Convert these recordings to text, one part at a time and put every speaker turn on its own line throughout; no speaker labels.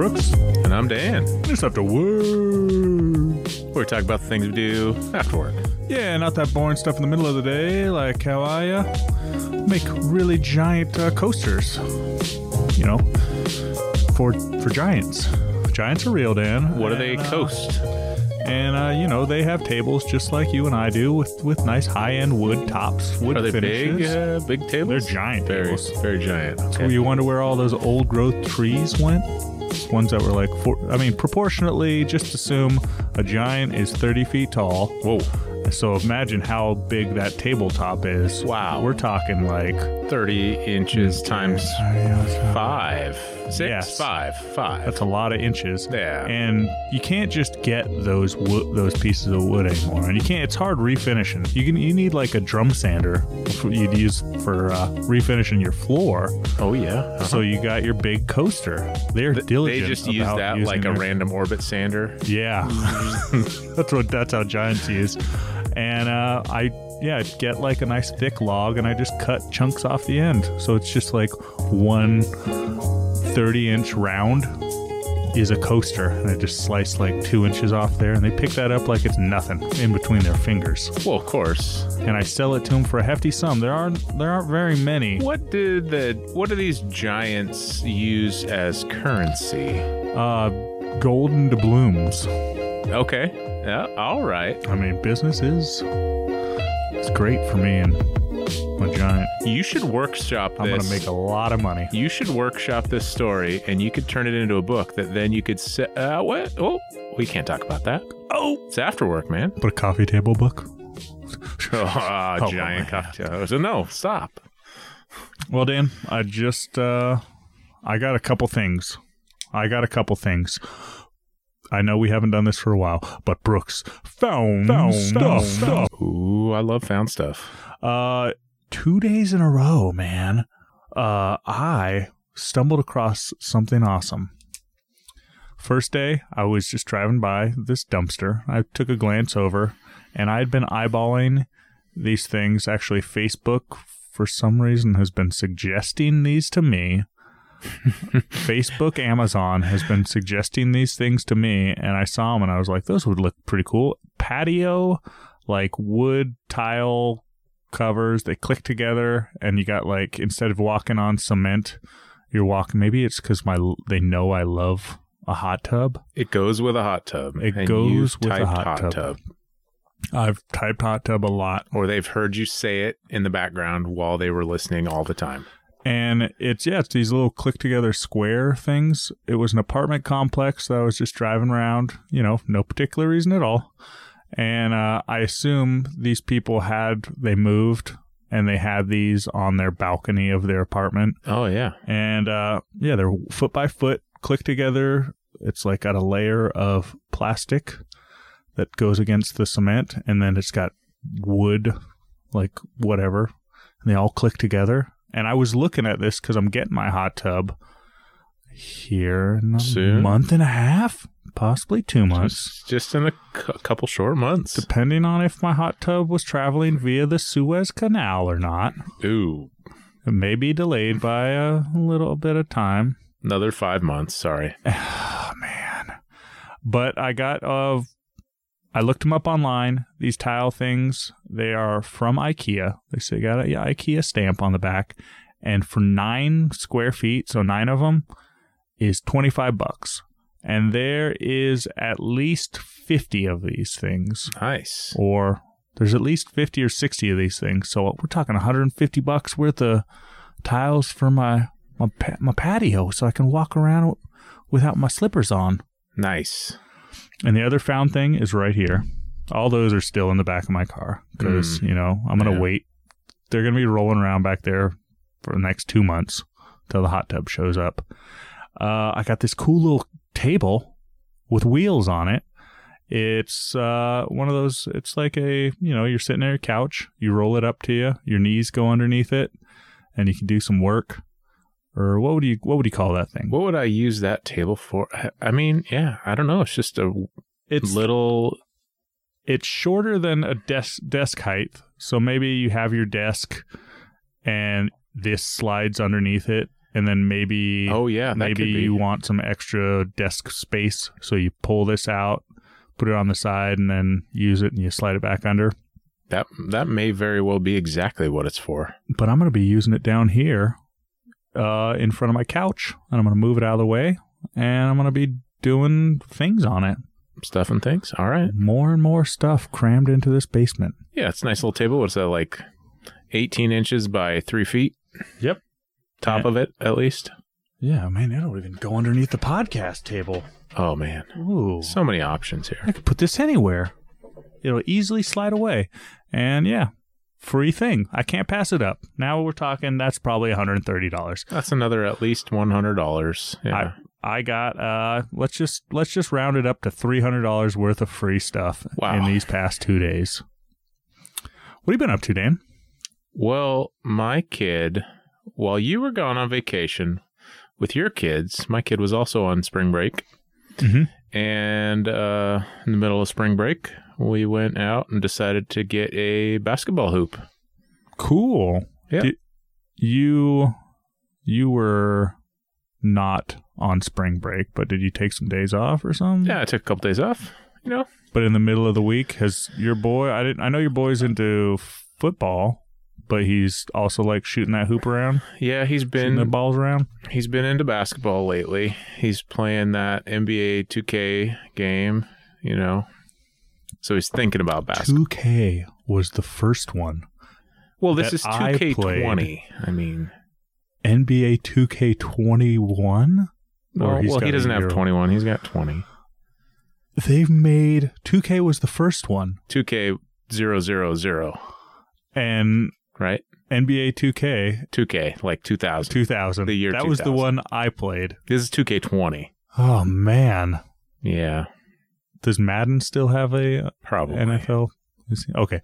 Brooks.
And I'm Dan.
Just have to work.
We talk about the things we do after work.
Yeah, not that boring stuff in the middle of the day, like how I uh, make really giant uh, coasters. You know, for for giants. Giants are real, Dan.
What do they
uh,
coast?
And uh, you know, they have tables just like you and I do, with with nice high end wood tops, wood
Are they
finishes.
big? Uh, big tables?
They're giant
very,
tables.
Very giant.
So you wonder where all those old growth trees went? Ones that were like, four, I mean, proportionately, just assume a giant is 30 feet tall.
Whoa.
So imagine how big that tabletop is.
Wow.
We're talking like
30 inches times five. Six?
Yes.
Five. Five.
that's a lot of inches.
Yeah.
And you can't just get those wo- those pieces of wood anymore. And you can't. It's hard refinishing. You can. You need like a drum sander you'd use for uh, refinishing your floor.
oh, yeah. Uh-huh.
So you got your big coaster. They're
they
diligent.
They just use that like a random orbit sander.
Yeah, that's what that's how giants use. And uh, I yeah i get like a nice thick log, and I just cut chunks off the end, so it's just like one 30 inch round is a coaster, and I just slice like two inches off there, and they pick that up like it's nothing in between their fingers,
Well, of course.
and I sell it to them for a hefty sum. There aren't there aren't very many.
What did the what do these giants use as currency?
Uh, golden doubloons.
Okay. Yeah. All right.
I mean, business is it's great for me and my giant.
You should workshop this.
I'm gonna make a lot of money.
You should workshop this story, and you could turn it into a book that then you could say, uh, what? Oh, we can't talk about that.
Oh,
It's after work, man.
but a coffee table book.
Oh,
Oh,
giant
man.
cocktail. So no, stop.
Well, Dan, I just uh, I got a couple things. I got a couple things. I know we haven't done this for a while, but Brooks found, stuff.
Ooh, I love found stuff.
Uh, two days in a row, man. Uh, I stumbled across something awesome. First day, I was just driving by this dumpster. I took a glance over, and I had been eyeballing these things. Actually, Facebook, for some reason, has been suggesting these to me. Facebook, Amazon has been suggesting these things to me, and I saw them, and I was like, those would look pretty cool. Patio, like wood tile covers they click together and you got like instead of walking on cement you're walking maybe it's because my they know i love a hot tub
It goes with a hot tub.
It goes with a
typed
hot tub. i've typed hot tub a lot
Or they've heard you say it in the background while they were listening all the time.
and it's yeah it's these little click together square things it was an apartment complex that i was just driving around you know no particular reason at all and uh, i assume these people had they moved and they had these on their balcony of their apartment
Oh yeah.
and uh, yeah, they're foot by foot click together. It's like got a layer of plastic that goes against the cement, and then it's got wood, like whatever, and they all click together. And I was looking at this because I'm getting my hot tub here in a
Soon?
month and a half, possibly two months.
Just, just in a couple short months.
Depending on if my hot tub was traveling via the Suez Canal or not,
Ooh,
it may be delayed by a little bit of time.
another five months. Sorry.
Oh man. But I got uh I looked them up online. These tile things, they are from IKEA. They say got a yeah, IKEA stamp on the back. And for nine square feet, so nine of them, is 25 bucks. And there is at least 50 of these things.
Nice.
Or there's at least 50 or 60 of these things. So we're talking 150 bucks worth of tiles for my my, my patio so I can walk around without my slippers on.
Nice.
And the other found thing is right here. All those are still in the back of my car because, mm. you know, I'm going to
Yeah.
wait. They're going to be rolling around back there for the next two months till the hot tub shows up. Uh, I got this cool little table with wheels on it. It's uh, one of those, it's like a, you know, you're sitting on your couch, you roll it up to you, your knees go underneath it, and you can do some work. Or what would you what would you call that thing?
What would I use that table for? I- I mean, yeah, I don't know. It's just a
It's
little.
it's shorter than a desk desk height. So maybe you have your desk and this slides underneath it and then maybe
Oh yeah,
maybe you want some extra desk space, so you pull this out, put it on the side, and then use it, and you slide it back under.
that that may very well be exactly what it's for.
But I'm going to be using it down here, uh, in front of my couch, and I'm going to move it out of the way, and I'm going to be doing things on it.
Stuff and things. All right.
More and more stuff crammed into this basement.
Yeah, it's a nice little table. What's that like? 18 inches by three feet.
Yep.
Top of it, at least.
Yeah, man, it'll even go underneath the podcast table.
Oh man,
Ooh.
so many options here.
I could put this anywhere. It'll easily slide away. And yeah, free thing. I can't pass it up. Now we're talking that's probably $130.
That's another at least one hundred dollars. Yeah.
I got uh let's just let's just round it up to $300 worth of free stuff
Wow.
in these past 2 days. What have you been up to, Dan?
Well, my kid, while you were gone on vacation with your kids, my kid was also on spring break.
Mhm.
And uh, in the middle of spring break, we went out and decided to get a basketball hoop.
Cool.
Yeah.
Did- you you were not on spring break, but did you take some days off or something?
Yeah, I took a couple days off. You know,
But in the middle of the week, has your boy? I didn't. I know your boy's into football, but he's also like shooting that hoop around,
yeah, he's
shooting the balls around.
he's been into basketball lately. He's playing that NBA 2K game. You know, so he's thinking about basketball.
Two K was the first one.
Well, this is 2K20. I mean,
NBA Two K twenty one.
well, well he doesn't have 21. He's got 20.
They've made two K was the first one,
2K 000,
and
right?
NBA Two K
2K, like 2000.
two thousand.
The year
that was the one I played.
This is 2K20.
Oh man,
Yeah,
does Madden still have a
probably.
NFL? Okay,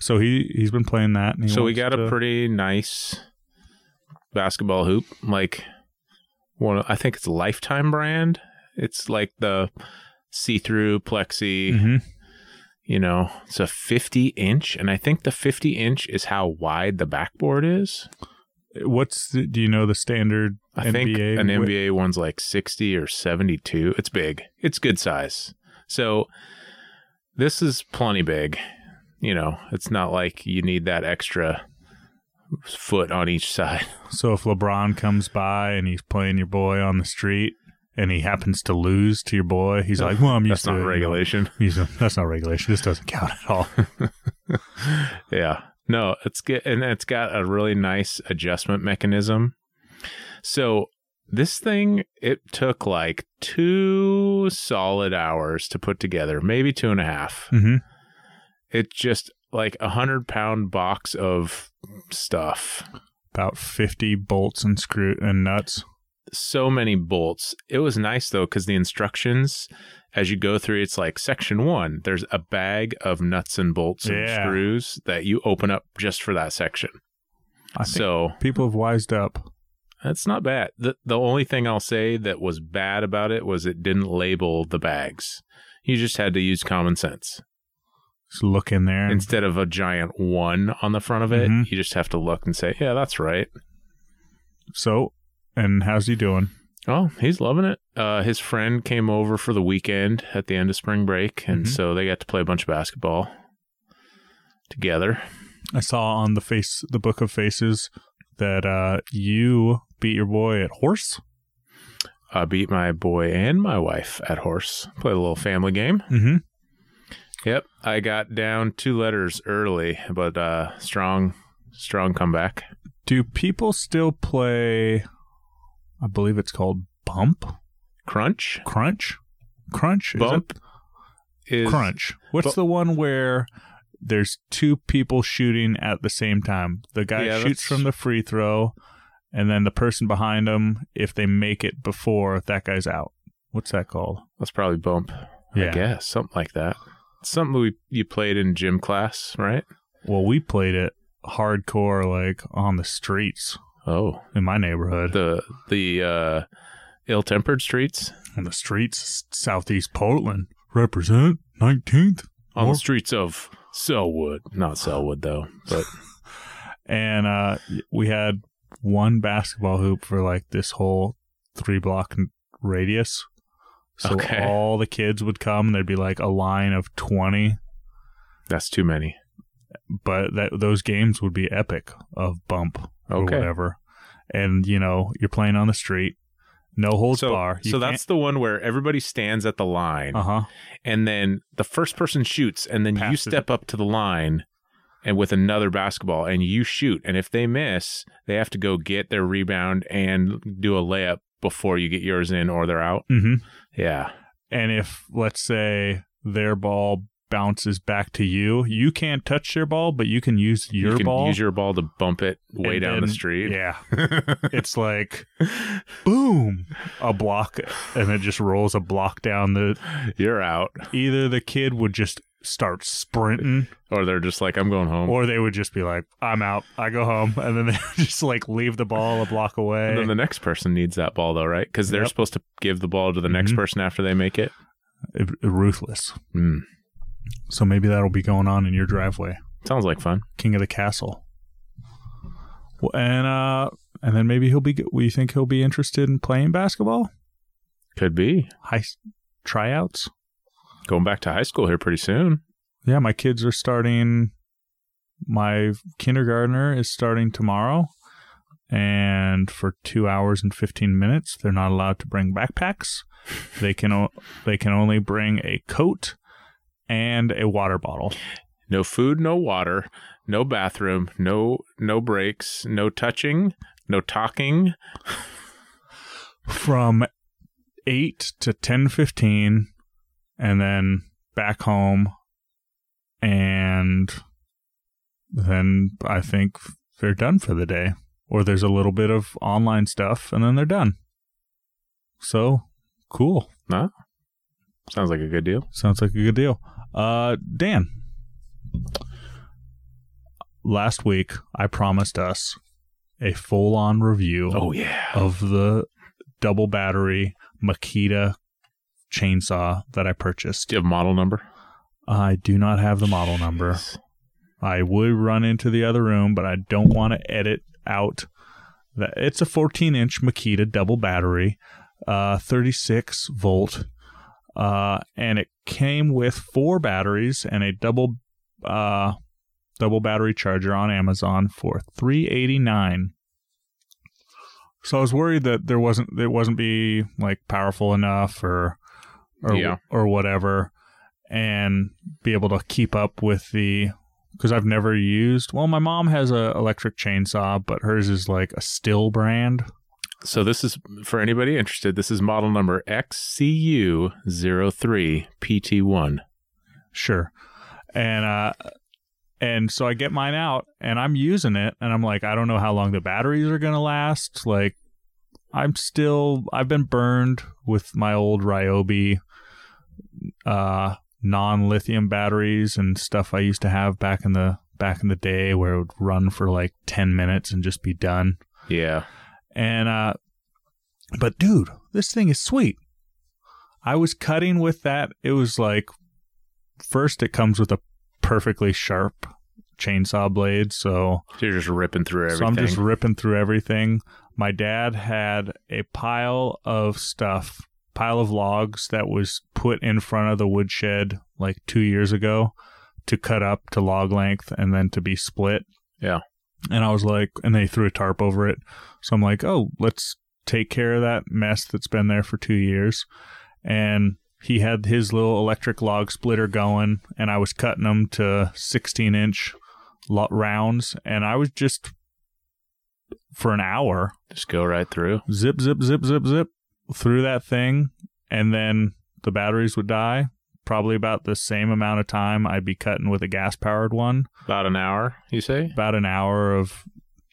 so he he's been playing that. And he
So we got a pretty nice basketball hoop. Like one, I think it's a Lifetime brand. It's like the see-through plexi.
Mhm.
You know, it's a 50 inch, and I think the 50 inch is how wide the backboard is.
What's the, do you know the standard?
I think an
width?
NBA one's like 60 or 72. It's big. It's good size. So this is plenty big. You know, it's not like you need that extra foot on each side.
So if LeBron comes by and he's playing your boy on the street and he happens to lose to your boy, he's like, "Well, I'm used
That's
to
not
it, you know."
regulation.
He's that's not regulation. This doesn't count at all.
Yeah. No, it's good and it's got a really nice adjustment mechanism. So this thing it took like two solid hours to put together, maybe two and a half.
hmm
It's just like a hundred pound box of stuff.
About fifty bolts and screw and nuts.
So many bolts. It was nice though because the instructions as you go through, it's like section one. There's a bag of nuts and bolts and
Yeah.
screws that you open up just for that section.
I think
So
people have wised up.
That's not bad. The the only thing I'll say that was bad about it was it didn't label the bags. You just had to use common sense.
Just look in there.
Instead of a giant one on the front of it,
Mhm.
you just have to look and say, "Yeah, that's right."
so, and how's he doing?
Oh, he's loving it. Uh, his friend came over for the weekend at the end of spring break, and
Mhm.
so they got to play a bunch of basketball together.
I saw on the face, the book of faces, that uh, you beat your boy at horse.
I beat my boy and my wife at horse. Played a little family game.
Mm-hmm.
Yep, I got down two letters early, but uh, strong, strong comeback.
Do people still play? I believe it's called bump,
Crunch,
crunch, crunch.
Bump is
crunch? What's
bu-
the one where there's two people shooting at the same time? The guy
Yeah,
shoots
that's-
from the free throw, and then the person behind him, if they make it before that guy's out. What's that called?
That's probably bump.
Yeah.
I guess something like that. Something we you played in gym class, right?
Well, we played it hardcore, like on the streets
Oh,
in my neighborhood.
the the uh, ill-tempered streets
on the streets, southeast Portland. Represent 19th.
on the streets of Sellwood, not Sellwood though, but
and uh, we had one basketball hoop for like this whole three block radius. So
Okay.
all the kids would come and there'd be like a line of 20,
That's too many.
but that those games would be epic of bump or
Okay.
whatever. And you know, you're playing on the street, no holds
So,
bar.
so that's the one where everybody stands at the line,
uh-huh.
and then the first person shoots, and then you
Passes
step up to the line, and with another basketball, and you shoot, and if they miss, they have to go get their rebound and do a layup before you get yours in, or they're out.
Mhm.
Yeah,
And if let's say their ball bounces back to you, you can't touch their ball, but you can use your
you can
ball.
use your ball to bump it way
and
down the street.
Yeah. it's like boom, a block and it just rolls a block down the
You're out,
either the kid would just start sprinting
or they're just like, I'm going home.
or they would just be like, I'm out. I go home and then they just like leave the ball a block away.
and then the next person needs that ball though, right? Because they're
Yep.
supposed to give the ball to the next
Mhm.
person after they make it.
It- ruthless.
Mm.
So maybe that'll be going on in your driveway.
Sounds like fun.
King of the Castle. Well, and uh and then maybe he'll be we think he'll be interested in playing basketball?
Could be
High tryouts?
going back to high school here pretty soon.
Yeah, my kids are starting. My kindergartner is starting tomorrow, and for two hours and fifteen minutes, they're not allowed to bring backpacks. They can o- they can only bring a coat and a water bottle.
No food, no water, no bathroom, no no breaks, no touching, no talking.
from eight to ten fifteen, and then back home, and then I think they're done for the day. Or there's a little bit of online stuff, and then they're done. So cool.
Sounds like a good deal.
Sounds like a good deal. Uh, Dan, last week I promised us a full-on review
Oh yeah.
of the double battery Makita chainsaw that I purchased.
Do you have model number?
I do not have the model number. I would run into the other room, but I don't want to edit out that it's a 14 inch Makita double battery, uh, 36 volt, uh, and it came with four batteries and a double, uh, double battery charger on Amazon for 389. So I was worried that there wasn't it wasn't be like powerful enough or or
Yeah.
or whatever and be able to keep up with the because I've never used. Well, my mom has a electric chainsaw, but hers is like a Stihl brand.
So this is for anybody interested. This is model number XCU03PT1.
Sure, and uh, and so I get mine out and I'm using it, and I'm like, I don't know how long the batteries are gonna last. Like, I'm still I've been burned with my old Ryobi uh non-lithium batteries and stuff I used to have back in the back in the day where it would run for like 10 minutes and just be done.
Yeah.
And uh but dude, this thing is sweet. I was cutting with that. It was like first it comes with a perfectly sharp chainsaw blade, so
So you're just ripping through everything.
so I'm just ripping through everything. My dad had a pile of stuff, pile of logs that was put in front of the woodshed like two years ago to cut up to log length and then to be split.
Yeah.
And I was like, and they threw a tarp over it. So I'm like, oh, let's take care of that mess that's been there for two years. And he had his little electric log splitter going, and I was cutting them to 16 inch rounds. And I was just, for an hour,
just go right through.
zip, zip, zip, zip, zip through that thing. And then the batteries would die. Probably about the same amount of time I'd be cutting with a gas powered one.
About an hour, you say?
About an hour of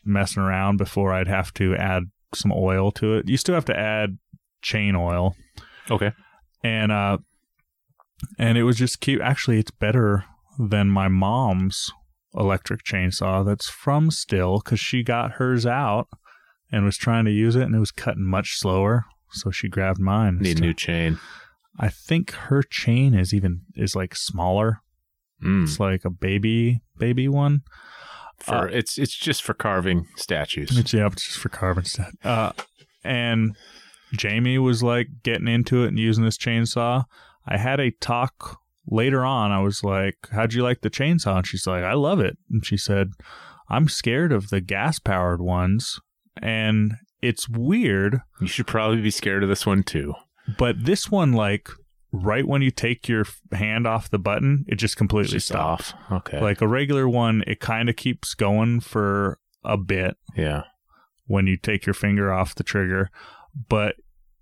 messing around before I'd have to add some oil to it. You still have to add chain oil.
Okay.
and uh and it was just cute. actually it's better than my mom's electric chainsaw that's from Stihl because she got hers out and was trying to use it and it was cutting much slower so she grabbed mine
Need a new chain.
I think her chain is even is like smaller
Mm.
it's like a baby baby one
For
Uh,
it's it's just for carving statues.
It's yeah, it's just for carving stuff. Uh, and Jamie was like getting into it and using this chainsaw. I had a talk later on. I was like, "How'd you like the chainsaw?" And she's like, "I love it." And she said, "I'm scared of the gas powered ones." And it's weird,
You should probably be scared of this one too.
But this one, like, right when you take your hand off the button, it just completely
Just
stops.
off. Okay.
Like a regular one, it kind of keeps going for a bit
yeah.
when you take your finger off the trigger. But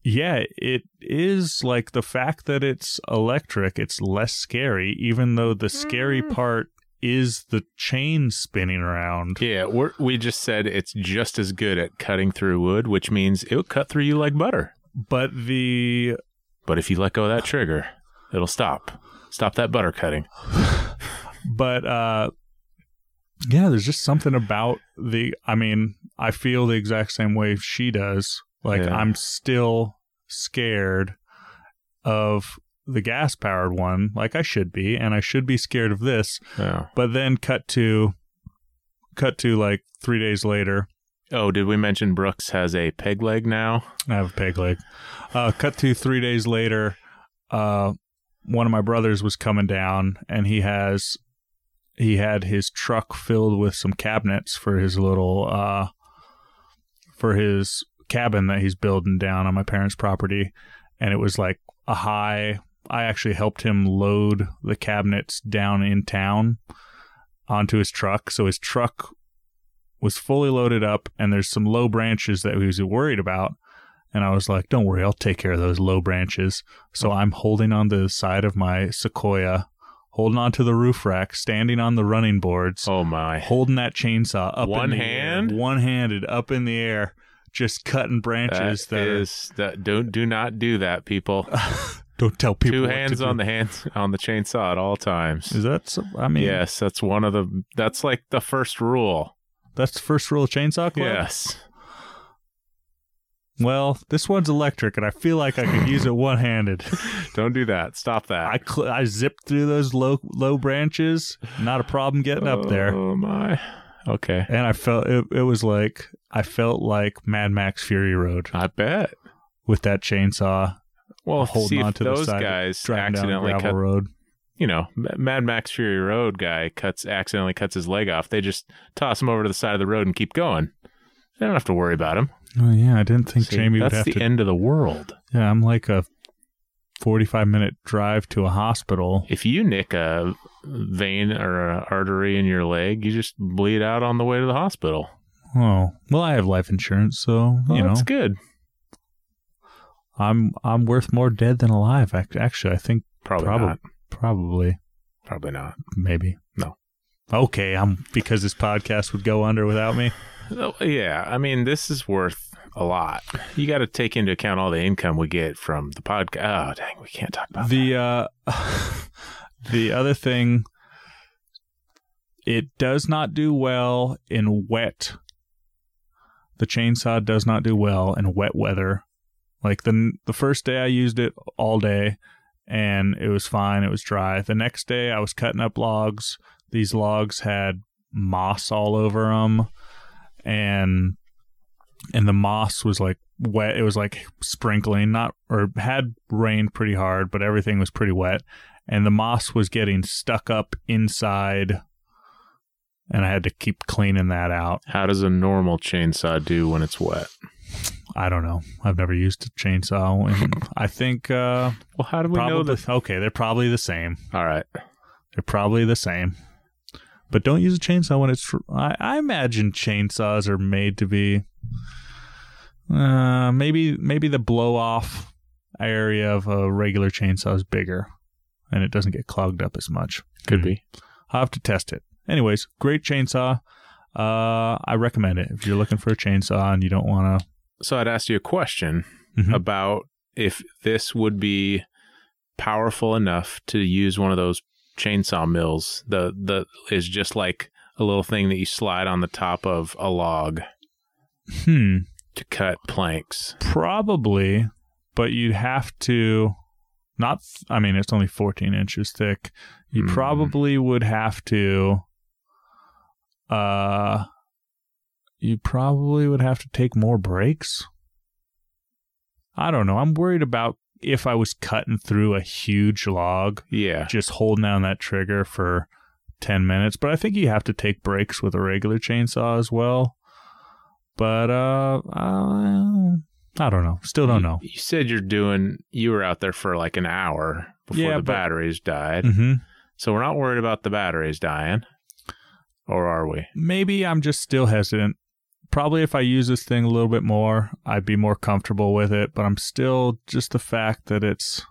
yeah, it is like the fact that it's electric, it's less scary, even though the scary
Mm.
part is the chain spinning around.
Yeah, we're, we just said it's just as good at cutting through wood, which means it'll cut through you like butter.
But the
But if you let go of that trigger, it'll stop. Stop that butter cutting.
but uh yeah, there's just something about the I mean, I feel the exact same way she does. Like
Yeah.
I'm still scared of the gas powered one, like I should be, and I should be scared of this.
Yeah.
But then cut to cut to like three days later.
Oh, did we mention Brooks has a peg leg now?
I have a peg leg. Uh, cut to three days later. Uh, one of my brothers was coming down, and he has he had his truck filled with some cabinets for his little uh, for his cabin that he's building down on my parents' property, and it was like a high. I actually helped him load the cabinets down in town onto his truck, so his truck was fully loaded up, and there's some low branches that he was worried about. And I was like, don't worry, I'll take care of those low branches. So mm-hmm. I'm holding on the side of my Sequoia, holding onto the roof rack, standing on the running boards,
Oh my.
holding that chainsaw up
One
in the
hand?
one handed up in the air, just cutting branches that, are-
that don't do not do that, people.
don't tell people
Two
to
hands
do.
on the hands on the chainsaw at all times.
Is that? some- I mean,
yes, that's one of the that's like the first rule.
That's the first rule of chainsaw club.
Yes.
Well, this one's electric, and I feel like I could use it one handed.
Don't do that. Stop that.
I cl- I zipped through those low low branches. Not a problem getting up there.
Oh my. Okay.
And I felt it, it was like I felt like Mad Max Fury Road
I bet.
with that chainsaw
Well,
holding
see if
on to
those
the side,
guys
driving down
accidentally
gravel
cut.
road.
You know, Mad Max Fury Road guy cuts accidentally cuts his leg off. They just toss him over to the side of the road and keep going. They don't have to worry about him.
Oh yeah, I didn't think
See,
Jamie would have to.
that's the end of the world.
Yeah, I'm like a 45 minute drive to a hospital.
If you nick a vein or a artery in your leg, you just bleed out on the way to the hospital.
Oh well, I have life insurance, so
Well,
you know
that's good.
I'm I'm worth more dead than alive. Actually, I think
Probably
Probably. Probably
Probably not.
maybe
No.
Okay, I'm because this podcast would go under without me.
Oh, Yeah, I mean, this is worth a lot. You got to take into account all the income we get from the podcast. Oh, dang, we can't talk about
the uh the other thing it does not do well in wet the chainsaw does not do well in wet weather like the the first day i used it all day and it was fine it was dry. The next day i was cutting up logs. These logs had moss all over them and and the moss was like wet. It was like sprinkling not or had rained pretty hard but everything was pretty wet and the moss was getting stuck up inside and i had to keep cleaning that out.
How does a normal chainsaw do when it's wet?
I don't know i've never used a chainsaw and i think uh
Well, how do we know
probably
that?
okay they're probably the same
All right.
they're probably the same but don't use a chainsaw when it's i, I imagine chainsaws are made to be uh maybe maybe the blow off area of a regular chainsaw is bigger and it doesn't get clogged up as much
Could
Hmm.
be.
I'll have to test it. Anyways, great chainsaw. Uh, I recommend it if you're looking for a chainsaw and you don't want
So I'd ask you a question
to.
about if this would be powerful enough to use one of those chainsaw mills. The the is just like a little thing that you slide on the top of a log
Hmm.
to cut planks.
Probably, but you'd have to. Not. I mean, it's only 14 inches thick. You
Hmm.
probably would have to. uh, you probably would have to take more breaks. I don't know. I'm worried about if I was cutting through a huge log,
Yeah.
just holding down that trigger for 10 minutes. But I think you have to take breaks with a regular chainsaw as well. But uh, uh I don't know. Still don't know.
You said you're doing. You were out there for like an hour before
Yeah,
the
but-
batteries died.
hmm
So we're not worried about the batteries dying, or are we?
Maybe I'm just still hesitant. Probably if I use this thing a little bit more, I'd be more comfortable with it. But I'm still just the fact that it's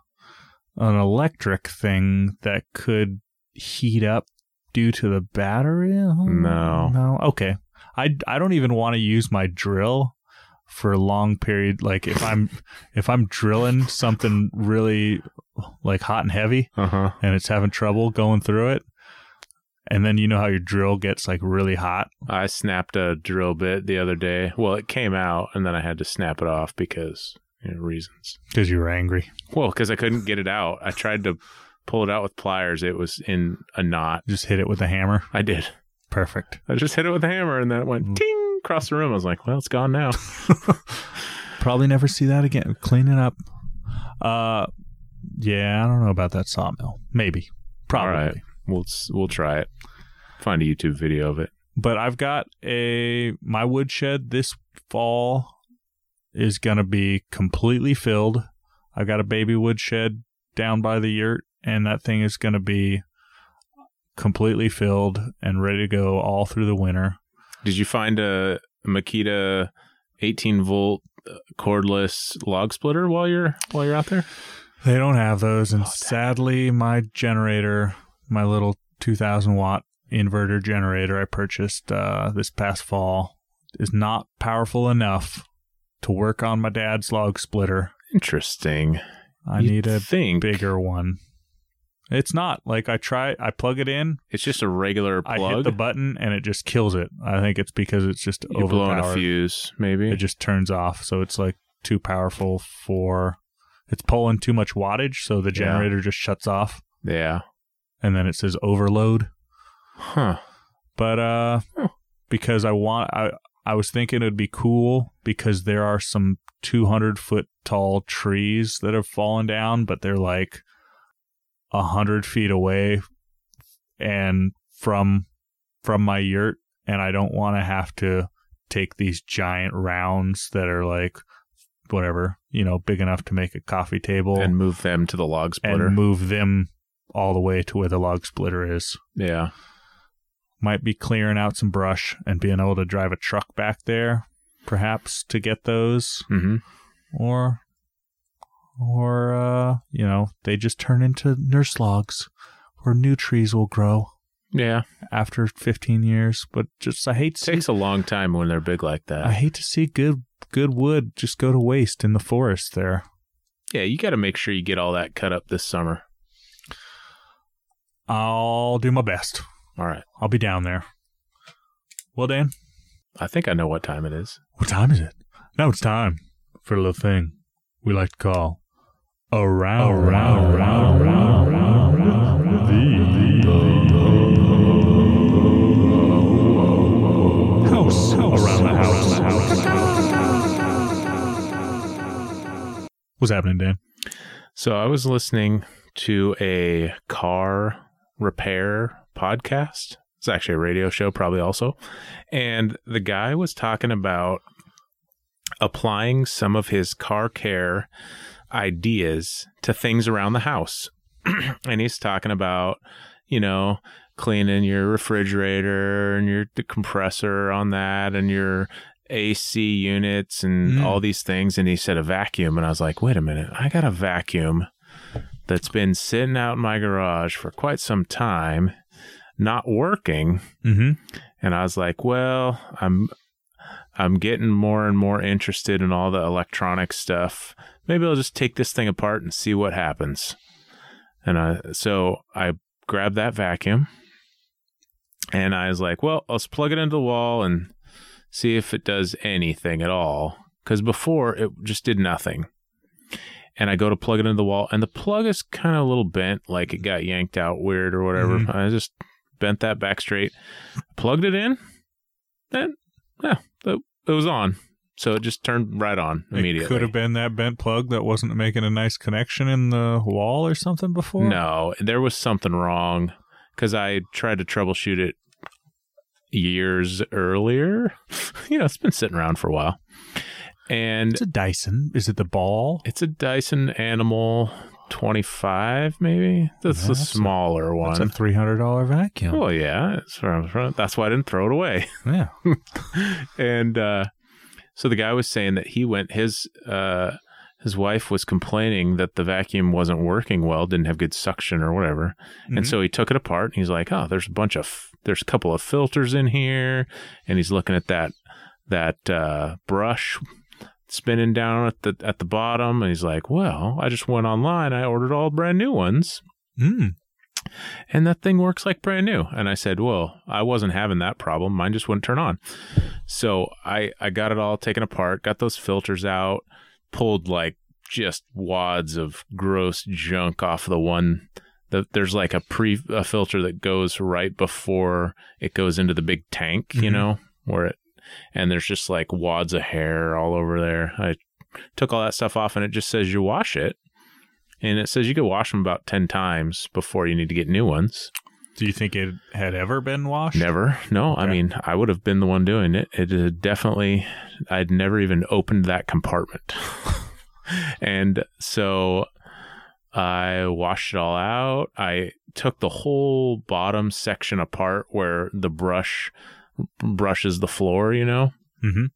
an electric thing that could heat up due to the battery.
No.
no. Okay, I I don't even want to use my drill for a long period. Like if I'm if I'm drilling something really like hot and heavy,
Uh huh.
and it's having trouble going through it. And then you know how your drill gets like really hot.
I snapped a drill bit the other day. Well, it came out, and then I had to snap it off because you know, reasons.
Because you were angry.
Well, because I couldn't get it out. I tried to pull it out with pliers. It was in a knot.
Just hit it with a hammer.
I did.
Perfect.
I just hit it with a hammer, and then it went
Mm.
ting across the room. I was like, "Well, it's gone now."
Probably never see that again. Clean it up. Uh, yeah, I don't know about that sawmill. Maybe. Probably.
Right. We'll we'll try it. Find a YouTube video of it.
But I've got a my woodshed this fall is gonna be completely filled. I've got a baby woodshed down by the yurt, and that thing is gonna be completely filled and ready to go all through the winter.
Did you find a Makita 18 volt uh, cordless log splitter while you're while you're out there?
They don't have those, and
Oh,
sadly, my generator, my little 2,000 watt inverter generator I purchased uh, this past fall, is not powerful enough to work on my dad's log splitter.
Interesting.
I
You'd
need a
think
bigger one. It's not like I try. I plug it in.
it's just a regular
I hit the button, and it just kills it. I think it's because it's just
You're blowing a fuse, maybe.
It just turns off, so it's like too powerful for. It's pulling too much wattage, so the
Yeah.
generator just shuts off.
yeah.
And then it says overload.
Huh.
But uh because I want I I was thinking it'd be cool because there are some 200 foot tall trees that have fallen down, but they're like a hundred feet away and from from my yurt, and I don't want to have to take these giant rounds that are like whatever you know big enough to make a coffee table
And move them to the log splitter.
and move them all the way to where the log splitter is.
yeah.
Might be clearing out some brush and being able to drive a truck back there, perhaps to get those,
hmm
or or uh, you know, they just turn into nurse logs, where new trees will grow
Yeah.
after 15 years. But just I hate to see,
takes a long time when they're big like that.
I hate to see good good wood just go to waste in the forest there.
yeah, you got to make sure you get all that cut up this summer.
I'll do my best.
All right.
I'll be down there. Well, Dan,
I think I know what time it is.
What time is it? Now it's time for a little thing we like to call around, around, around, around, the house, around the house. What's happening, Dan?
So I was listening to a car repair podcast. It's actually a radio show, probably also. And the guy was talking about applying some of his car care ideas to things around the house. and he's talking about, you know, cleaning your refrigerator and your the compressor on that and your AC units and
Mm.
all these things. And he said a vacuum. And I was like, wait a minute, I got a vacuum that's been sitting out in my garage for quite some time, not working.
Mm-hmm.
And I was like, well, I'm I'm getting more and more interested in all the electronic stuff. Maybe I'll just take this thing apart and see what happens. And I so I grabbed that vacuum and I was like, well, let's plug it into the wall and see if it does anything at all. Because before it just did nothing. And I go to plug it into the wall, and the plug is kind of a little bent, like it got yanked out weird or whatever.
Mhm.
I just bent that back straight, plugged it in, and yeah, it, it was on. So it just turned right on immediately.
It could have been that bent plug that wasn't making a nice connection in the wall or something before.
No, there was something wrong because I tried to troubleshoot it years earlier. you know, it's been sitting around for a while. And
It's a Dyson. Is it the ball?
it's a Dyson Animal 25, maybe? That's the
That's a-
smaller
It's
one.
It's a three hundred dollar vacuum.
well, yeah, that's, where I was from. that's why I didn't throw it away.
Yeah.
and uh, so the guy was saying that he went his uh, his wife was complaining that the vacuum wasn't working well, didn't have good suction or whatever,
Mhm.
and so he took it apart. and He's like, "Oh, there's a bunch of there's a couple of filters in here," and he's looking at that that uh, brush spinning down at the at the bottom, and he's like, "Well, I just went online, I ordered all brand new ones."
Mm.
and that thing works like brand new. And I said, well, I wasn't having that problem. Mine just wouldn't turn on. So I, I got it all taken apart, got those filters out, pulled like just wads of gross junk off the one. The, there's like a pre a filter that goes right before it goes into the big tank, you
Mhm.
know, where it, and there's just like wads of hair all over there. I took all that stuff off and it just says you wash it. And it says you could wash them about 10 times before you need to get new ones.
Do you think it had ever been washed?
Never. No, I mean, I would have been the one doing it. It had definitely, I'd never even opened that compartment. and so I washed it all out. I took the whole bottom section apart where the brush brushes the floor, you know?
Mm-hmm.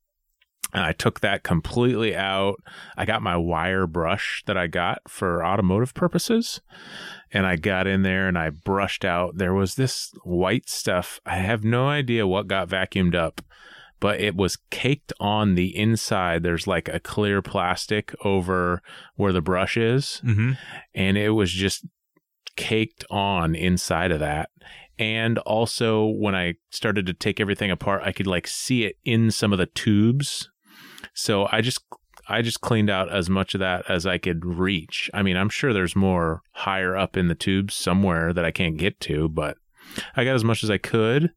I took that completely out. I got my wire brush that I got for automotive purposes. And I got in there and I brushed out. There was this white stuff. I have no idea what got vacuumed up, but it was caked on the inside. There's like a clear plastic over where the brush is.
Mm-hmm.
And it was just caked on inside of that. And also, when I started to take everything apart, I could like see it in some of the tubes. So I just I just cleaned out as much of that as I could reach. I mean, I'm sure there's more higher up in the tubes somewhere that I can't get to, but I got as much as I could.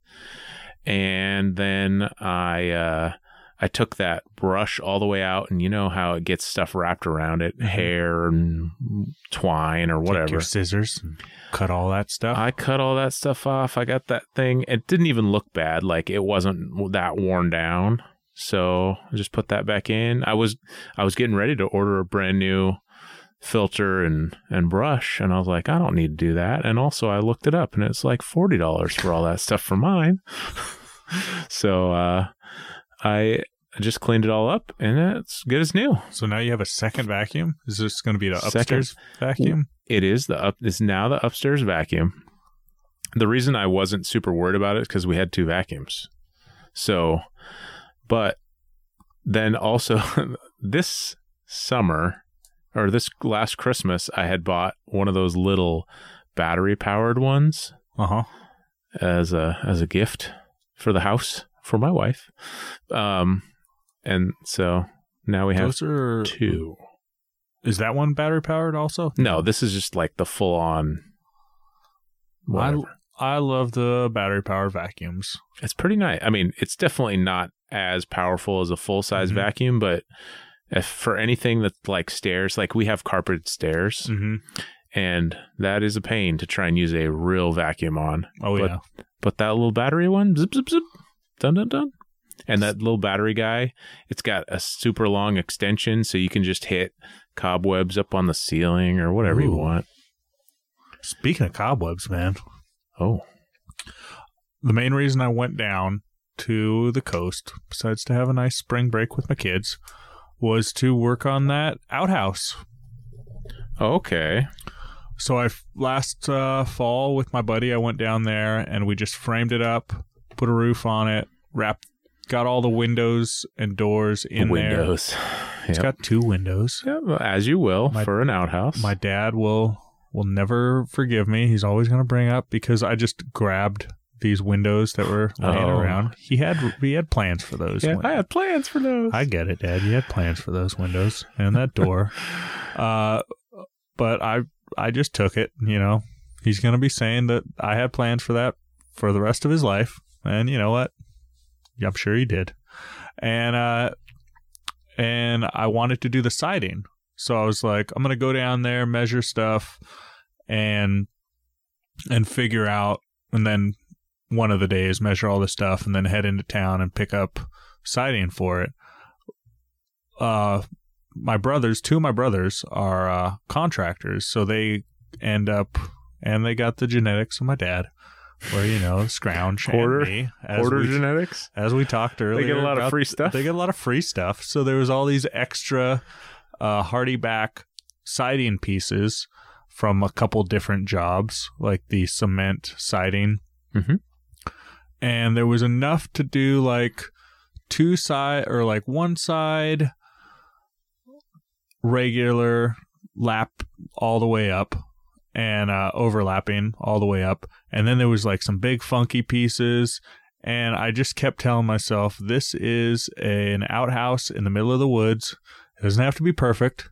And then I uh I took that brush all the way out and you know how it gets stuff wrapped around it,
Mhm.
hair and twine or
Take
whatever.
your scissors, and cut all that stuff.
I cut all that stuff off. I got that thing. It didn't even look bad. Like it wasn't that worn down. So I just put that back in. I was I was getting ready to order a brand new filter and and brush and I was like, I don't need to do that. And also I looked it up and it's like forty dollars for all that stuff for mine. so uh I just cleaned it all up and it's good as new.
so now you have a second vacuum. Is this going to be the
Second.
upstairs vacuum?
It is the up is now the upstairs vacuum. The reason I wasn't super worried about it is because we had two vacuums. So, but then also this summer or this last Christmas, I had bought one of those little battery powered ones
Uh huh.
as a as a gift for the house for my wife. Um, and so now we have
Those are
two.
Is that one battery powered also?
No, this is just like the full on. Whatever.
I love the battery powered vacuums.
It's pretty nice. I mean, it's definitely not as powerful as a full size
Mhm.
vacuum, but if for anything that's like stairs, like we have carpeted stairs,
Mm-hmm.
and that is a pain to try and use a real vacuum on.
Oh
But-
yeah.
But that little battery one, zip zip zip, dun dun dun, and that little battery guy, it's got a super long extension, so you can just hit cobwebs up on the ceiling or whatever you want.
Speaking of cobwebs, man,
Oh,
the main reason I went down to the coast, besides to have a nice spring break with my kids, was to work on that outhouse.
okay.
So I last uh, fall with my buddy, I went down there and we just framed it up, put a roof on it, wrapped, got all the windows and doors in there.
Windows.
It's got two windows.
Yeah, as you will
My-
for an outhouse.
My dad will will never forgive me. He's always going to bring up because I just grabbed these windows that were laying
Oh.
around. He had he had plans for those.
yeah,
win-
I had plans for those.
I get it, Dad. You had plans for those windows and that door. uh, but I I just took it. You know, he's going to be saying that I had plans for that for the rest of his life. And you know what? I'm sure he did. And uh, and I wanted to do the siding, so I was like, I'm gonna go down there, measure stuff, and and figure out, and then one of the days measure all the stuff, and then head into town and pick up siding for it. Uh, my brothers, two of my brothers are uh, contractors, so they end up and they got the genetics of my dad, where you know scrounge
Quarter-
me, as
Order
we,
genetics.
as we talked earlier.
They get a lot of free stuff.
They get a lot of free stuff. So there was all these extra uh, hardy back siding pieces from a couple different jobs, like the cement siding,
Mhm.
and there was enough to do like two side or like one side regular lap all the way up and uh, overlapping all the way up. And then there was like some big funky pieces. And i just kept telling myself this is an outhouse in the middle of the woods. It doesn't have to be perfect.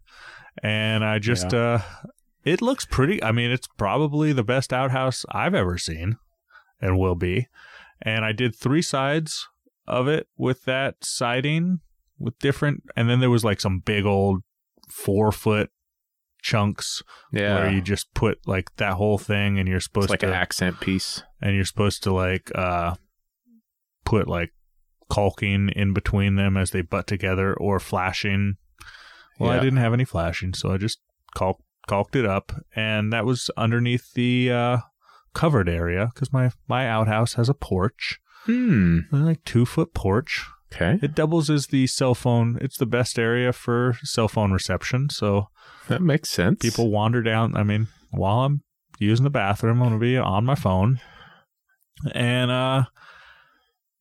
And i just uh it looks pretty i mean it's probably the best outhouse i've ever seen and will be. And i did three sides of it with that siding with different and then there was like some big old four foot chunks
Yeah.
where you just put like that whole thing and you're supposed
it's like
to
an accent piece.
and you're supposed to like uh put like caulking in between them as they butt together or flashing well i didn't have any flashing so i just caulk, caulked it up and that was underneath the uh covered area because my my outhouse has a porch
Hmm.
like two foot porch
Okay.
it doubles as the cell phone it's the best area for cell phone reception so
That makes sense.
people wander down. I mean, while I'm using the bathroom, I'm gonna be on my phone, and uh,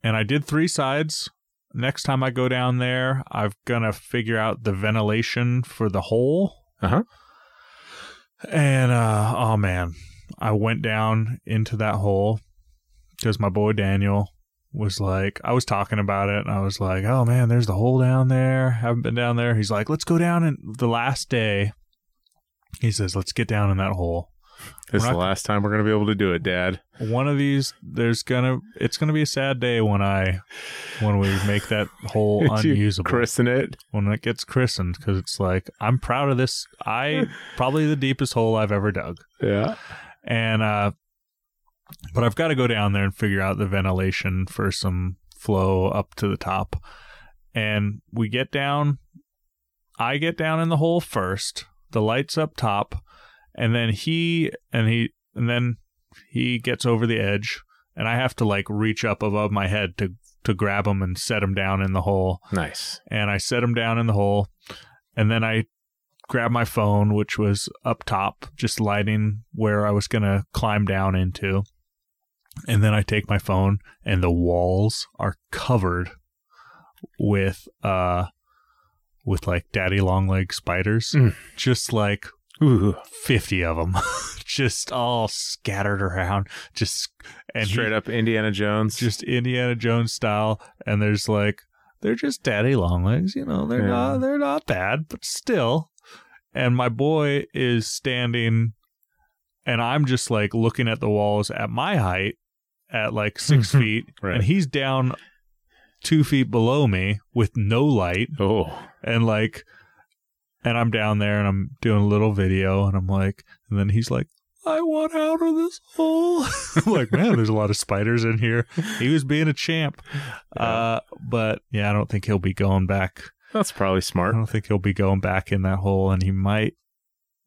and I did three sides. Next time I go down there, I'm gonna figure out the ventilation for the hole.
Uh-huh.
And uh, oh man, I went down into that hole because my boy Daniel was like, I was talking about it, and I was like, oh man, there's the hole down there. Haven't been down there. He's like, let's go down. And the last day, he says, let's get down in that hole.
this is the last time we're gonna be able to do it, Dad.
One of these, there's gonna, it's gonna be a sad day when I, when we make that hole unusable.
Christen it.
when it gets christened, because it's like I'm proud of this. I probably the deepest hole I've ever dug.
Yeah.
and uh but I've got to go down there and figure out the ventilation for some flow up to the top. And we get down I get down in the hole first, the lights up top, and then he and he and then he gets over the edge and I have to like reach up above my head to to grab him and set him down in the hole
Nice.
and I set him down in the hole, and then I grabbed my phone, which was up top, just lighting where I was gonna climb down into, and then I take my phone, and the walls are covered with uh with like daddy long leg spiders,
Mm.
just like
Ooh.
50 of them just all scattered around just and he-
Straight up Indiana Jones.
just Indiana Jones style, and there's like they're just daddy long legs, you know. They're
Yeah.
not they're not bad, but still. And my boy is standing, and I'm just like looking at the walls at my height, at like six feet,
Right.
and he's down two feet below me with no light,
oh.
and like, and I'm down there and I'm doing a little video, and I'm like, and then he's like. I want out of this hole. I'm like, man, there's a lot of spiders in here. He was being a champ. Uh, but yeah, I don't think he'll be going back.
That's probably smart.
I don't think he'll be going back in that hole, and he might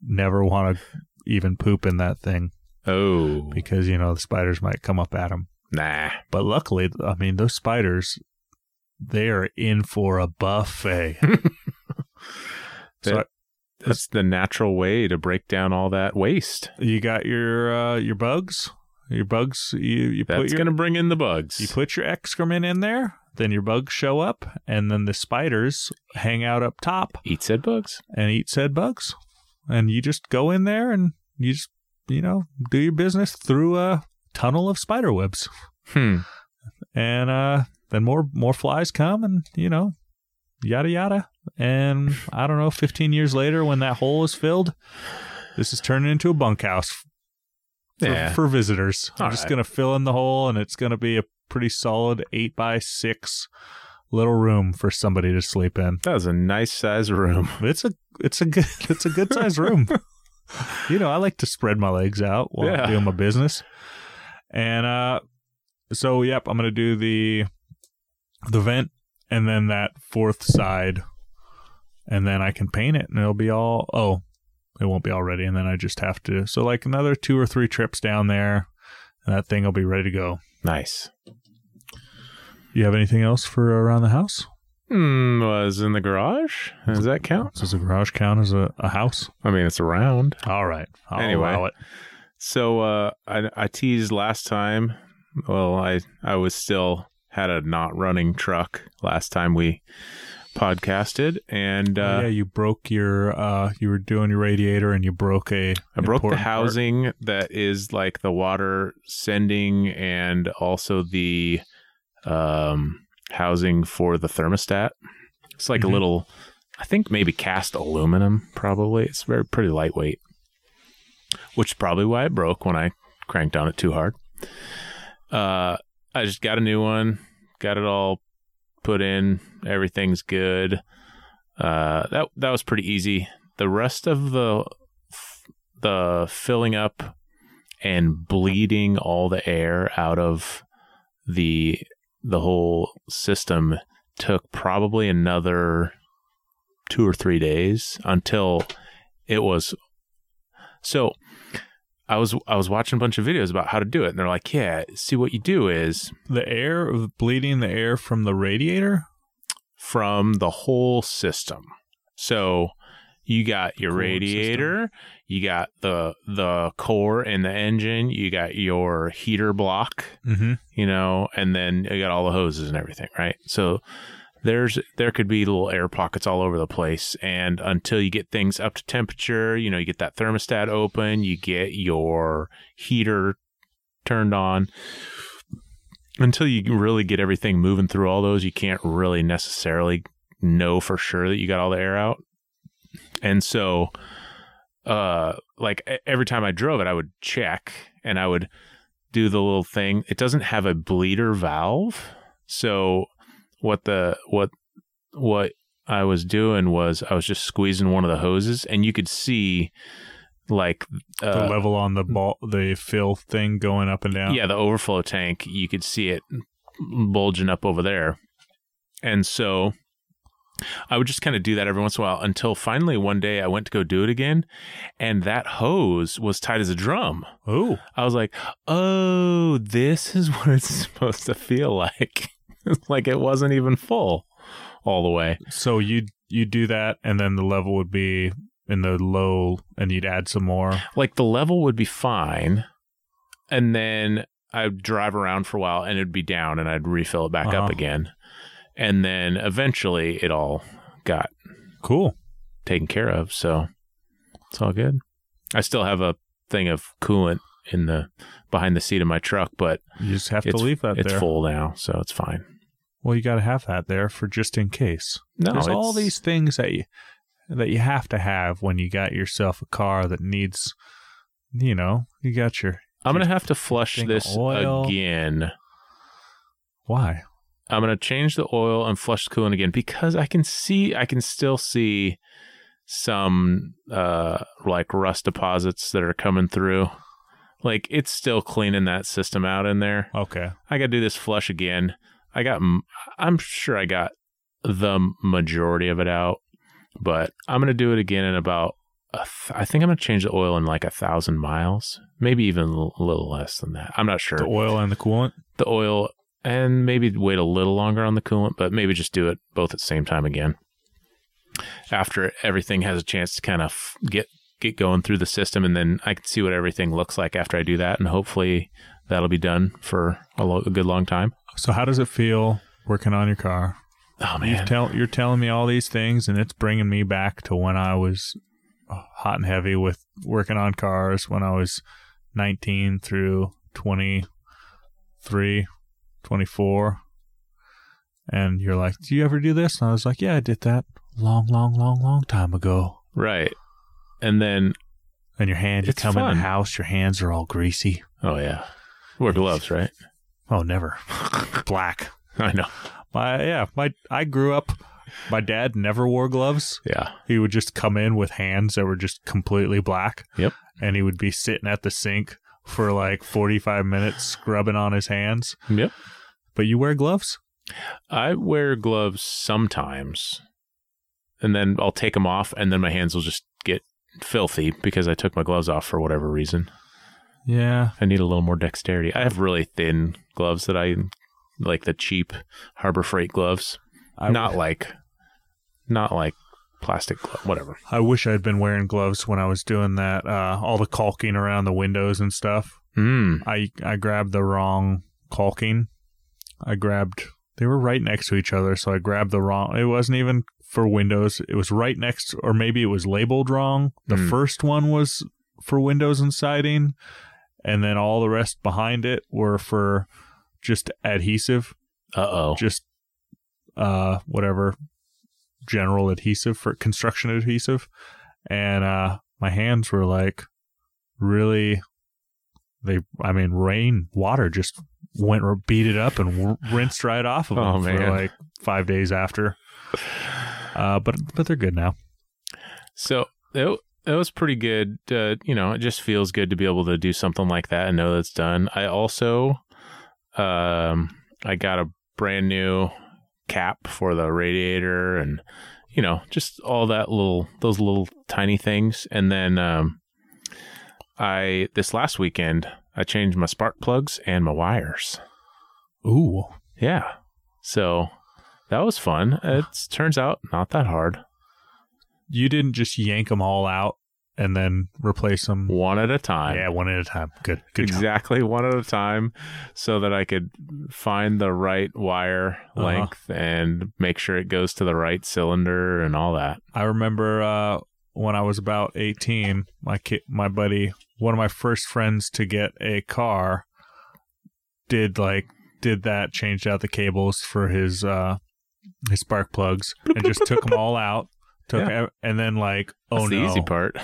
never want to even poop in that thing
Oh.
because you know the spiders might come up at him.
Nah.
But luckily, I mean, those spiders, they are in for a buffet. so
That- That's the natural way to break down all that waste.
you got your uh, your bugs, your bugs. You you put
That's
your
going to bring in the bugs.
You put your excrement in there, then your bugs show up, and then the spiders hang out up top
Eat said bugs.
and eat said bugs. And you just go in there and you just, you know, do your business through a tunnel of spider webs.
Hmm.
And uh, then more more flies come and, you know, yada yada. And I don't know, 15 years later when that hole is filled, this is turning into a bunkhouse. for,
Yeah.
for visitors. I'm just
right.
gonna fill in the hole, and it's gonna be a pretty solid eight by six little room for somebody to sleep in.
That was a nice size room.
It's a it's a good it's a good size room. you know, I like to spread my legs out while
Yeah.
I'm doing my business. And uh so yep, I'm gonna do the the vent and then that fourth side and then I can paint it and it'll be all oh, it won't be all ready and then I just have to so like another two or three trips down there and that thing will be ready to go.
Nice.
You have anything else for around the house?
Hmm, was in the garage. Does that count?
Does the garage count as a, a house?
I mean, it's around.
All right. I'll
Anyway.
allow it.
So uh, I, I teased last time. Well, I I was still had a not running truck last time we podcasted, and uh,
Oh, yeah, you broke your uh you were doing your radiator and you broke a
I broke the
important part.
housing that is like the water sending and also the um, housing for the thermostat. It's like
Mhm.
a little, I think maybe cast aluminum. Probably it's very pretty lightweight, which is probably why it broke when I cranked on it too hard. Uh, I just got a new one, got it all put in. Everything's good. Uh, that that was pretty easy. The rest of the the filling up and bleeding all the air out of the the whole system took probably another two or three days until it was so I was I was watching a bunch of videos about how to do it and they're like, yeah, see what you do is
the air of bleeding the air from the radiator.
from the whole system. So you got your radiator, you got the the core in the engine, you got your heater block,
Mm-hmm.
you know, and then you got all the hoses and everything, right? So there's there could be little air pockets all over the place and until you get things up to temperature, you know, you get that thermostat open, you get your heater turned on. Until you really get everything moving through all those, you can't really necessarily know for sure that you got all the air out. And so uh like every time I drove it, I would check and I would do the little thing. It doesn't have a bleeder valve. So what the what what I was doing was I was just squeezing one of the hoses and you could see like
the
uh,
level on the ball, the fill thing going up and down.
yeah, the overflow tank, you could see it bulging up over there. And so I would just kind of do that every once in a while until finally one day I went to go do it again and that hose was tight as a drum.
Oh,
I was like, "Oh, this is what it's supposed to feel like." like it wasn't even full all the way.
so you you do that, and then the level would be in the low, and you'd add some more.
Like the level would be fine, and then I'd drive around for a while and it'd be down, and I'd refill it back
Uh-huh.
up again, and then eventually it all got
Cool.
taken care of. So it's all good. I still have a thing of coolant in the behind the seat of my truck, but
You just have to leave that
it's
there.
full now, so it's fine.
Well, you got to have that there for just in case.
No,
There's all these things that you that you have to have when you got yourself a car that needs, you know, you got your
I'm gonna have to flush this
oil.
again.
why?
I'm gonna change the oil and flush the coolant again because I can see I can still see some uh like rust deposits that are coming through. Like it's still cleaning that system out in there.
Okay.
I gotta do this flush again. I got I'm sure I got the majority of it out, but I'm gonna do it again in about a th- I think I'm gonna change the oil in like a thousand miles, maybe even a little less than that. I'm not sure
The oil and the coolant.
the oil and maybe wait a little longer on the coolant, but maybe just do it both at the same time again. After everything has a chance to kind of get get going through the system, and then I can see what everything looks like after I do that, and hopefully that'll be done for a, lo- a good long time.
So how does it feel working on your car?
Oh
You
man,
tell you're telling me all these things, and it's bringing me back to when I was uh, hot and heavy with working on cars when I was 19 through 23, 24. And you're like, "Do you ever do this?" And I was like, "Yeah, I did that long, long, long, long time ago."
right? And then
And your hand, you come in the house, your hands are all greasy.
Oh yeah. Wear gloves, right?
Oh, never. Black.
I know.
My yeah, my I grew up. My dad never wore gloves.
Yeah.
He would just come in with hands that were just completely black.
Yep.
And he would be sitting at the sink for like 45 minutes scrubbing on his hands.
Yep.
But you wear gloves?
I wear gloves sometimes, and then I'll take them off, and then my hands will just get filthy because I took my gloves off for whatever reason.
Yeah.
I need a little more dexterity. I have really thin gloves that I like the cheap Harbor Freight gloves,
I,
not like, not like plastic glove, whatever.
I wish I'd been wearing gloves when I was doing that. Uh, all the caulking around the windows and stuff.
Mm.
I I grabbed the wrong caulking. I grabbed they were right next to each other, so I grabbed the wrong. It wasn't even for windows. It was right next, or maybe it was labeled wrong. The
Hmm.
first one was for windows and siding, and then all the rest behind it were for just adhesive,
Uh oh.
just uh whatever general adhesive for construction adhesive, and uh my hands were like really they i mean rain water just went beat it up and r- rinsed right off of them
Oh,
for like five days after uh but but they're good now
So it, it was pretty good. Uh, you know, it just feels good to be able to do something like that and know that's done. I also, um, I got a brand new cap for the radiator and, you know, just all that little, those little tiny things. And then, um, I, this last weekend, I changed my spark plugs and my wires.
ooh
Yeah. So that was fun. It turns out not that hard.
you didn't just yank them all out and then replace them
One at a time.
yeah one at a time good good job
exactly one at a time so that I could find the right wire
Uh-huh.
length and make sure it goes to the right cylinder and all that.
I remember uh, when I was about 18, my ki- my buddy, one of my first friends to get a car, did like did that, changed out the cables for his uh, his spark plugs, and just took them all out. Took ev- and then like oh
That's
no,
the easy part.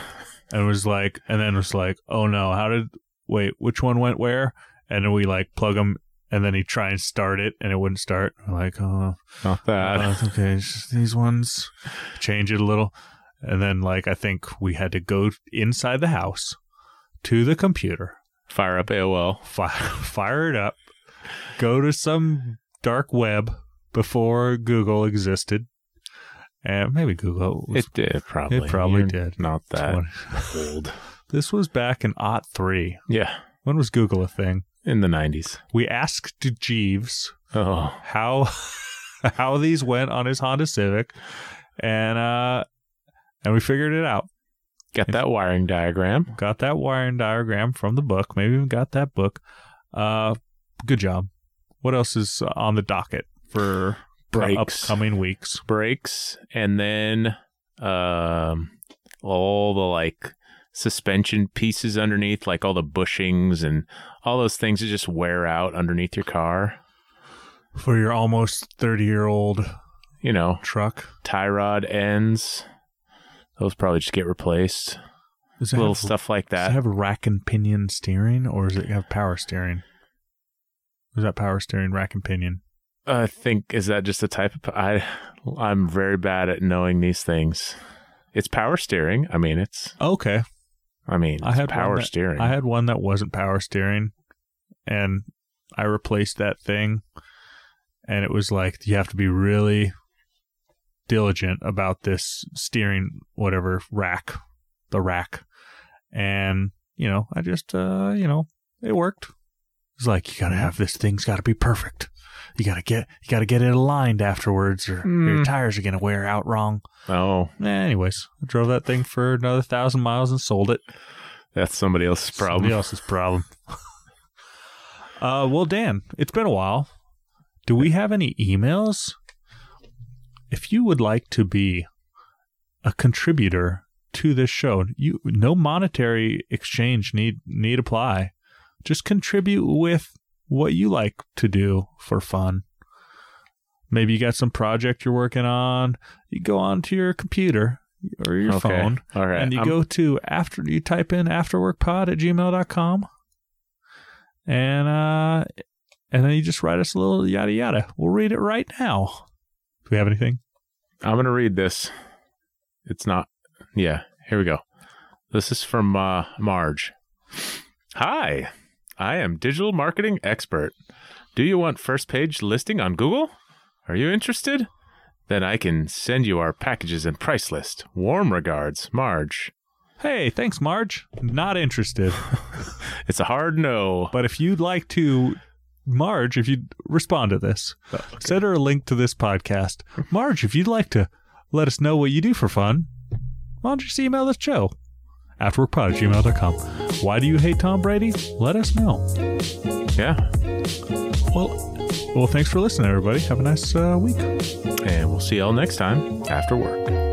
and was like, and then was like oh no, how did wait which one went where? And then we like plug them. And then he try and start it, and it wouldn't start. We're like, oh,
Not that.
uh, okay, just these ones, change it a little. And then, like, I think we had to go inside the house to the computer,
Fire up AOL.
fire, fire it up, go to some dark web before Google existed. And maybe Google was
It did probably.
It probably
You're
did.
Not that
20.
old.
This was back in Ot 3.
Yeah,
When was Google a thing?
in the nineties.
We asked Jeeves
Oh,
how how these went on his Honda Civic, and uh, and we figured it out.
Got that wiring diagram.
Got that wiring diagram from the book. Maybe even got that book. Uh, good job. What else is on the docket for for
Brakes.
upcoming weeks?
Breaks, and then um all the like suspension pieces underneath like all the bushings and all those things that just wear out underneath your car
For your almost thirty year old
you know
truck,
tie rod ends those probably just get replaced
does it
little
have,
stuff like that.
Does it have rack and pinion steering, or does it have power steering? Is that power steering rack and pinion?
i think is that just a type of i i'm very bad at knowing these things it's power steering i mean it's
Okay,
i mean
I
it's
had
power
that-
steering
I had one that wasn't power steering, and I replaced that thing, and it was like you have to be really diligent about this steering whatever rack, the rack, and you know I just uh you know it worked. It's like you gotta have this thing's got to be perfect. You gotta get you gotta get it aligned afterwards, or your
Mm.
tires are gonna wear out wrong.
oh
anyways, I drove that thing for another thousand miles and sold it.
that's somebody else's problem
Somebody else's problem. uh, well, Dan, it's been a while. Do we have any emails? If you would like to be a contributor to this show, you no monetary exchange need need apply. Just contribute with what you like to do for fun. Maybe you got some project you're working on. You go onto your computer, or your
Okay.
phone,
All right.
and you
I'm-
go to after you type in afterworkpod at gmail.com and uh and then you just write us a little yada yada. We'll read it right now. Do we have anything?
I'm going to read this. It's not. Yeah, here we go. This is from uh, Marge. Hi, I am digital marketing expert. Do you want first page listing on Google? Are you interested? Then I can send you our packages and price list. Warm regards, Marge.
Hey, thanks, Marge. Not interested.
It's a hard no.
But if you'd like to, Marge, if you'd respond to this, send her a link to this podcast. Marge, if you'd like to let us know what you do for fun, why don't you just email this show? Afterworkpod at gmail.com. Why do you hate Tom Brady? Let us know.
Yeah,
Well, well, thanks for listening, everybody. Have a nice uh, week.
and we'll see y'all next time after work.